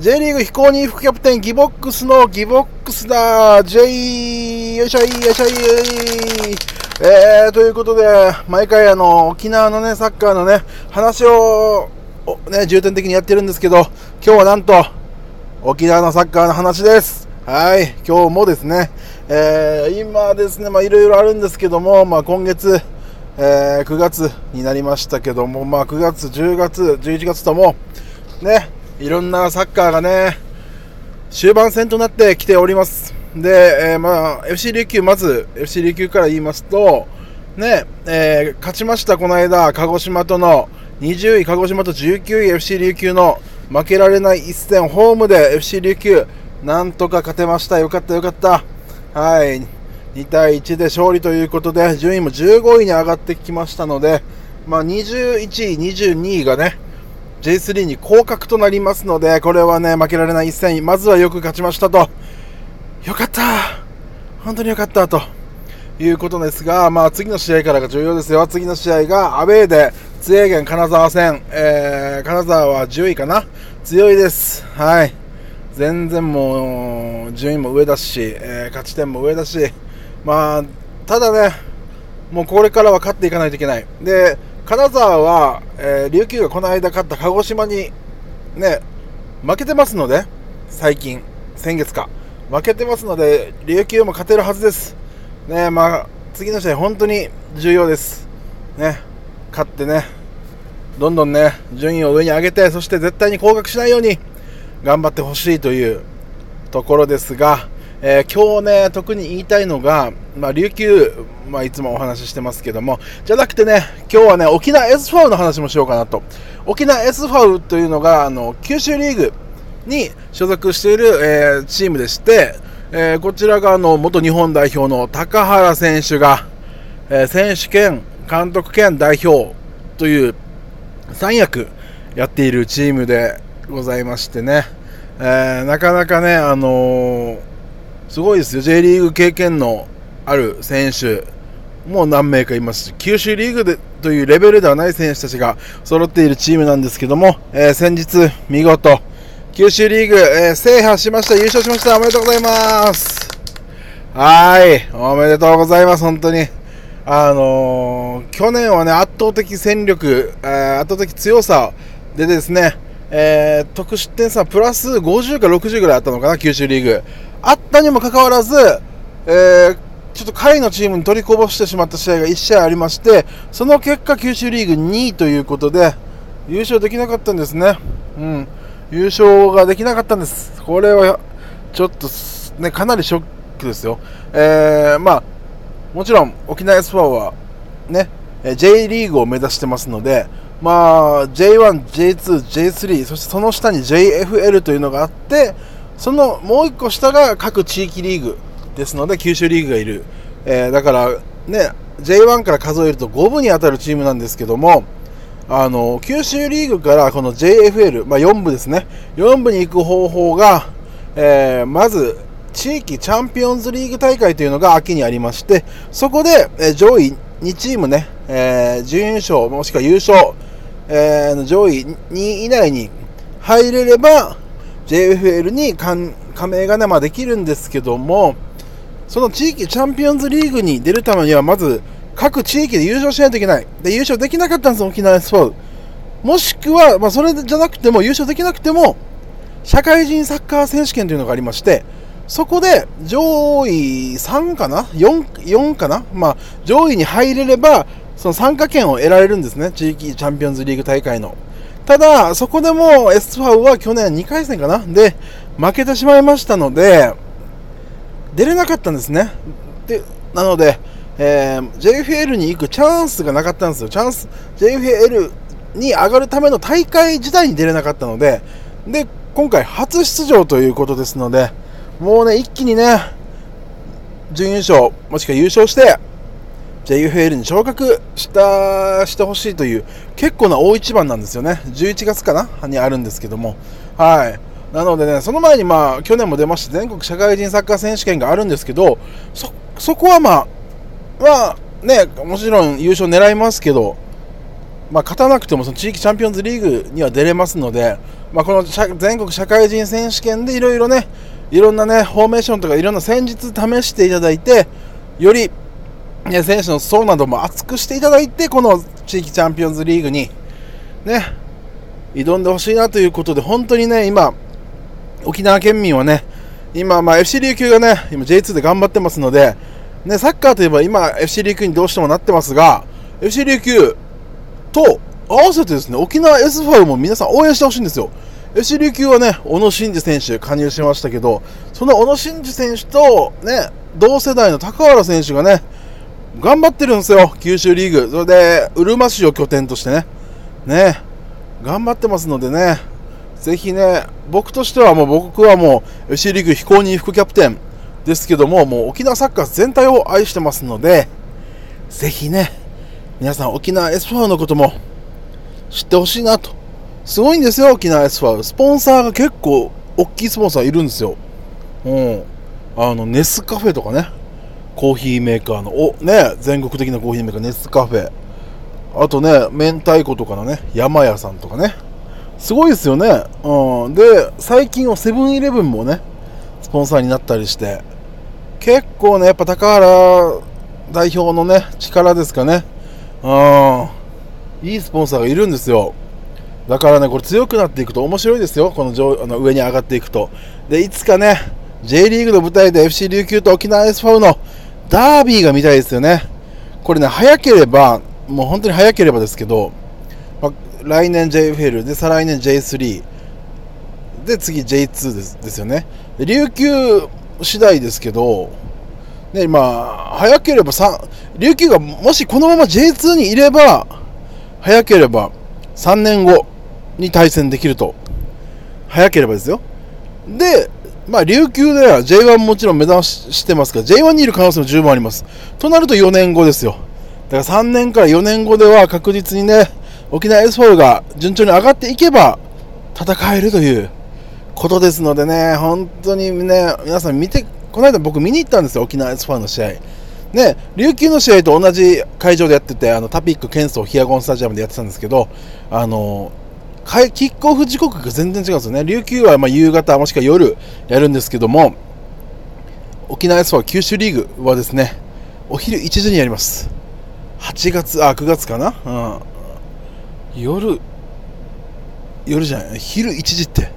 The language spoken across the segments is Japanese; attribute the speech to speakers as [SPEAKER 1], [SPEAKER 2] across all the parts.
[SPEAKER 1] J リーグ非公認副キャプテンギボックスのギボックスだ J よいしょいよいしょいえー、ということで、毎回あの、沖縄のね、サッカーのね、話を、ね、重点的にやってるんですけど、今日はなんと、沖縄のサッカーの話です。はい、今日もですね、えー、今ですね、まあいろいろあるんですけども、まあ今月、えー、9月になりましたけども、まあ9月、10月、11月とも、ね、いろんなサッカーがね、終盤戦となってきております。で、えー、まあ、FC 琉球、まず FC 琉球から言いますと、ね、えー、勝ちました、この間、鹿児島との20位、鹿児島と19位 FC 琉球の負けられない一戦、ホームで FC 琉球、なんとか勝てました。よかった、よかった。はい。2対1で勝利ということで、順位も15位に上がってきましたので、まあ、21位、22位がね、J3 に降格となりますので、これはね、負けられない一戦、まずはよく勝ちましたと。よかった本当によかったということですが、まあ、次の試合からが重要ですよ。次の試合がアウェーで、津江源金沢戦、えー、金沢は10位かな？強いです。はい。全然もう、順位も上だし、えー、勝ち点も上だし、まあ、ただね、もうこれからは勝っていかないといけない。で、金沢は、えー、琉球がこの間勝った鹿児島に、ね、負けてますので、最近、先月か。負けてますので、琉球も勝てるはずです。ね、まあ、次の試合、本当に重要です。ね、勝ってね、どんどんね、順位を上に上げて、そして絶対に降格しないように頑張ってほしいというところですが、えー、今日ね、特に言いたいのが、まあ、琉球、まあ、いつもお話ししてますけども、じゃなくてね、今日はね、沖縄 S ファウの話もしようかなと。沖縄 S ファウというのが、あの、九州リーグ、に所属している、えー、チームでして、えー、こちらがあの元日本代表の高原選手が、えー、選手兼監督兼代表という三役やっているチームでございましてね、えなかなかね、あのすごいですよ、J リーグ経験のある選手も何名かいますし、九州リーグでというレベルではない選手たちが揃っているチームなんですけども、え先日見事、九州リーグ、えー、制覇しました、優勝しました、おめでとうございます。はい、おめでとうございます、本当に。あのー、去年はね、圧倒的戦力、えー、圧倒的強さでですね、えー、得失点差プラス50か60ぐらいあったのかな、九州リーグ。あったにもかかわらず、えー、ちょっと下位のチームに取りこぼしてしまった試合が1試合ありまして、その結果、九州リーグ2位ということで、優勝できなかったんですね。うん。優勝ができなかったんです。これはちょっと、ね、かなりショックですよ。えー、まあ、もちろん沖縄 S4 はね、J リーグを目指してますので、まあ、J1、J2、J3、そしてその下に JFL というのがあって、そのもう1個下が各地域リーグですので、九州リーグがいる。えー、だから、ね、J1 から数えると5部に当たるチームなんですけども、あの九州リーグからこの JFL、まあ、4部ですね、4部に行く方法が、えー、まず地域チャンピオンズリーグ大会というのが秋にありまして、そこで、え、上位2チームね、えー、準優勝もしくは優勝、えー、上位2位以内に入れれば JFL に加盟が、ねまあ、できるんですけども、その地域チャンピオンズリーグに出るためにはまず各地域で優勝しないといけない。で、優勝できなかったんです、沖縄 S4。もしくは、まあ、それじゃなくても、優勝できなくても、社会人サッカー選手権というのがありまして、そこで上位3かな？4, ?4 かな？まあ、上位に入れれば、その参加権を得られるんですね。地域チャンピオンズリーグ大会の。ただ、そこでも S ファウは去年2回戦かな？で、負けてしまいましたので、出れなかったんですね。で、なので、えー、JFL に行くチャンスがなかったんですよ。チャンス、JFL に上がるための大会自体に出れなかったので、で、今回初出場ということですので、もうね、一気にね、準優勝、もしくは優勝して、JFL に昇格したしてほしいという結構な大一番なんですよね。11月かな？にあるんですけども。はい。なのでね、その前にまあ、去年も出まして、全国社会人サッカー選手権があるんですけど、そ、そこはまあ、まあね、もちろん優勝狙いますけど、まあ、勝たなくてもその地域チャンピオンズリーグには出れますので、まあ、この全国社会人選手権でいろいろね、いろんなね、フォーメーションとかいろんな戦術試していただいて、より、ね、選手の層なども厚くしていただいて、この地域チャンピオンズリーグに、ね、挑んでほしいなということで、本当にね、今、沖縄県民はね、今、まあ、FC 琉球がね、今 J2 で頑張ってますので、ね、サッカーといえば今、FC 琉球にどうしてもなってますが、FC 琉球と合わせてですね、沖縄 S ファウも皆さん応援してほしいんですよ。FC 琉球はね、小野伸二選手加入しましたけど、その小野伸二選手とね、同世代の高原選手がね、頑張ってるんですよ、九州リーグ。それで、うるま市を拠点としてね、ね、頑張ってますのでね、ぜひね、僕としてはもう僕はもう FC リーグ非公認副キャプテンですけども、もう沖縄サッカー全体を愛してますので、ぜひね、皆さん沖縄 S ファウのことも知ってほしいなと。すごいんですよ、沖縄 S ファウ。スポンサーが結構大きいスポンサーいるんですよ。うん。あの、ネスカフェとかね。コーヒーメーカーの、お、ね、全国的なコーヒーメーカー、ネスカフェ。あとね、明太子とかのね、山屋さんとかね。すごいですよね。うん。で、最近はセブンイレブンもね、スポンサーになったりして、結構ね、やっぱ高原代表のね、力ですかね。うん。いいスポンサーがいるんですよ。だからね、これ強くなっていくと面白いですよ。この上あの上に上がっていくと。で、いつかね、J リーグの舞台で FC 琉球と沖縄 S ファウのダービーが見たいですよね。これね、早ければ、もう本当に早ければですけど、ま、来年 JFL で再来年 J3 で次 J2 ですですよね。琉球次第ですけど、ね、まあ、早ければ3、琉球がもしこのまま J2 にいれば、早ければ3年後に対戦できると。早ければですよ。で、まあ、琉球では J1 もちろん目指してますから、J1 にいる可能性も十分あります。となると4年後ですよ。だから3年から4年後では確実にね、沖縄 S4 が順調に上がっていけば戦えるということですのでね、本当にね、皆さん見て、この間僕見に行ったんですよ、沖縄 S4 の試合。ね、琉球の試合と同じ会場でやってて、あのタピック、ケンソー、ヒアゴンスタジアムでやってたんですけど、あのキックオフ時刻が全然違うんですよね。琉球はま夕方もしくは夜やるんですけども、沖縄 S4 九州リーグはですね、お昼1時にやります。8月、あ、9月かな、うん、夜、夜じゃない、昼1時って、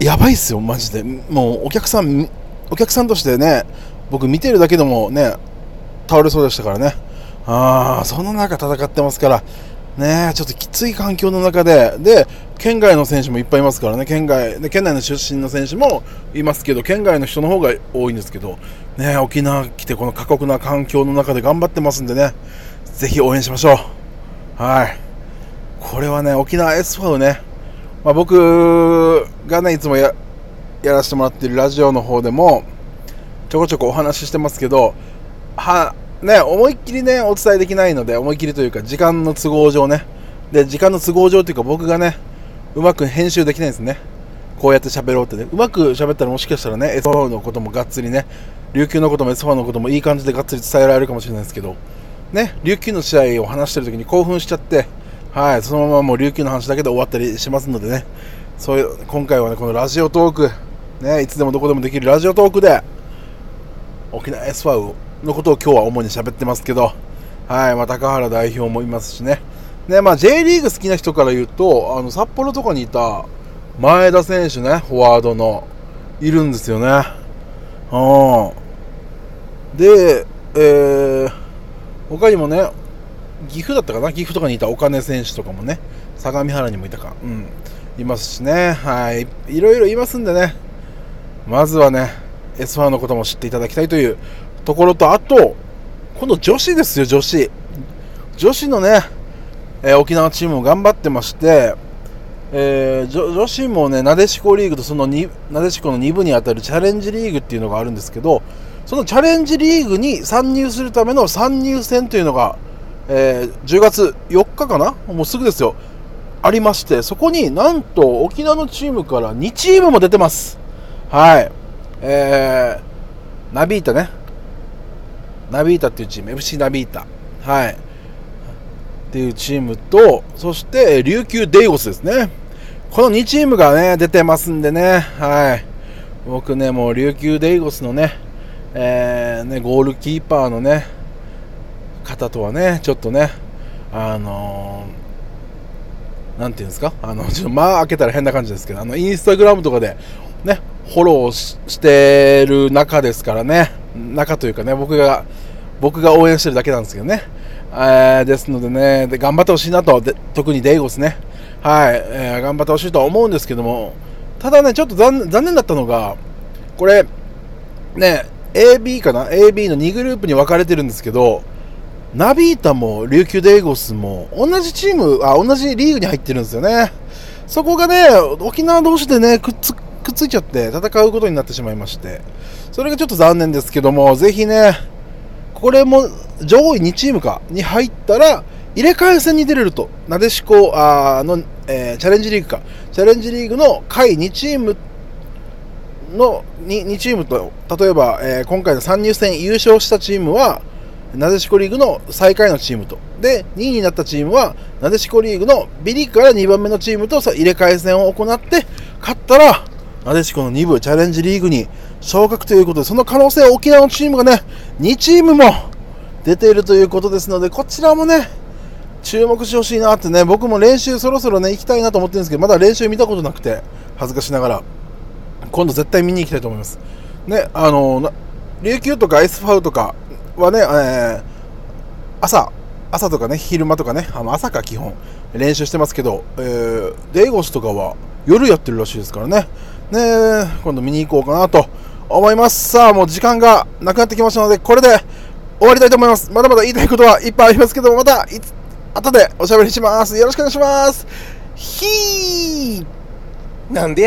[SPEAKER 1] やばいっすよ、マジで。もうお客さん、お客さんとしてね、僕見てるだけでもね、倒れそうでしたからね。ああ、その中戦ってますから、ねちょっときつい環境の中で、で、県外の選手もいっぱいいますからね、県外、で県内の出身の選手もいますけど、県外の人の方が多いんですけど、ね沖縄来てこの過酷な環境の中で頑張ってますんでね、ぜひ応援しましょう。はい。これはね、沖縄 S ファウね、まあ、僕がね、いつもややらせてもらってるラジオの方でも、ちょこちょこお話ししてますけど、は、ね、思いっきりね、お伝えできないので、思いっきりというか、時間の都合上ね。で、時間の都合上というか、僕がね、うまく編集できないんですね。こうやって喋ろうってね。うまく喋ったらもしかしたらね、S4 のこともがっつりね、琉球のことも S4 のこともいい感じでがっつり伝えられるかもしれないですけど、ね、琉球の試合を話してる時に興奮しちゃって、はい、そのままもう琉球の話だけで終わったりしますのでね、そういう、今回はね、このラジオトーク、ね、いつでもどこでもできるラジオトークで、沖縄 S4 のことを今日は主に喋ってますけど、はい、まあ、高原代表もいますしね。ね、まあ、J リーグ好きな人から言うと、あの、札幌とかにいた前田選手ね、フォワードの、いるんですよね。うん。で、えー、他にもね、岐阜だったかな？岐阜とかにいた岡根選手とかもね、相模原にもいたか、うん、いますしね、はい、いろいろいますんでね、まずはね、S1 のことも知っていただきたいというところと、あと、今度女子ですよ、女子。女子のね、えー、沖縄チームも頑張ってまして、えー、女子もね、なでしこリーグとそのなでしこの2部にあたるチャレンジリーグっていうのがあるんですけど、そのチャレンジリーグに参入するための参入戦というのが、えー、10月4日かな？もうすぐですよ。ありまして、そこになんと沖縄のチームから2チームも出てます。はい。えー、ナビータね。ナビータっていうチーム、FC ナビータ。はい。っていうチームと、そして、琉球デイゴスですね。この2チームがね、出てますんでね、はい。僕ね、もう琉球デイゴスのね、えー、ね、ゴールキーパーのね、方とはね、ちょっとね、あのー、なんていうんですか、あの、ちょっと間開けたら変な感じですけど、あの、インスタグラムとかで、ね、フォローしてる中ですからね、中というかね、僕が、僕が応援してるだけなんですけどね、えー、ですのでねで、頑張ってほしいなと、で特にデイゴスね、はい、えー、頑張ってほしいとは思うんですけども、ただね、ちょっと残念だったのが、これ、ね、AB かな ?AB の2グループに分かれてるんですけど、ナビータも琉球デイゴスも同じチーム、あ、同じリーグに入ってるんですよね。そこがね、沖縄同士でね、くっつ、くっついちゃって戦うことになってしまいまして、それがちょっと残念ですけども、ぜひね、これも上位2チームかに入ったら、入れ替え戦に出れると、なでしこあの、えー、チャレンジリーグか、チャレンジリーグの下位2チームの 2, 2チームと、例えば、えー、今回の参入戦優勝したチームは、なでしこリーグの最下位のチームと、で、2位になったチームは、なでしこリーグのビリーから2番目のチームと入れ替え戦を行って、勝ったら、なでしこの2部チャレンジリーグに昇格ということで、その可能性は沖縄のチームがね、2チームも出ているということですので、こちらもね、注目してほしいなってね、僕も練習そろそろね、行きたいなと思ってるんですけど、まだ練習見たことなくて、恥ずかしながら、今度絶対見に行きたいと思います。ね、あの、琉球とかアイスファウとかはね、えー、朝、朝とかね、昼間とかね、あの朝か基本、練習してますけど、えー、デイゴスとかは夜やってるらしいですからね、ね、今度見に行こうかなと思います。さあ、もう時間がなくなってきましたので、これで終わりたいと思います。まだまだ言いたいことはいっぱいありますけども、また、いつ、後でおしゃべりします。よろしくお願いします。ひーなんで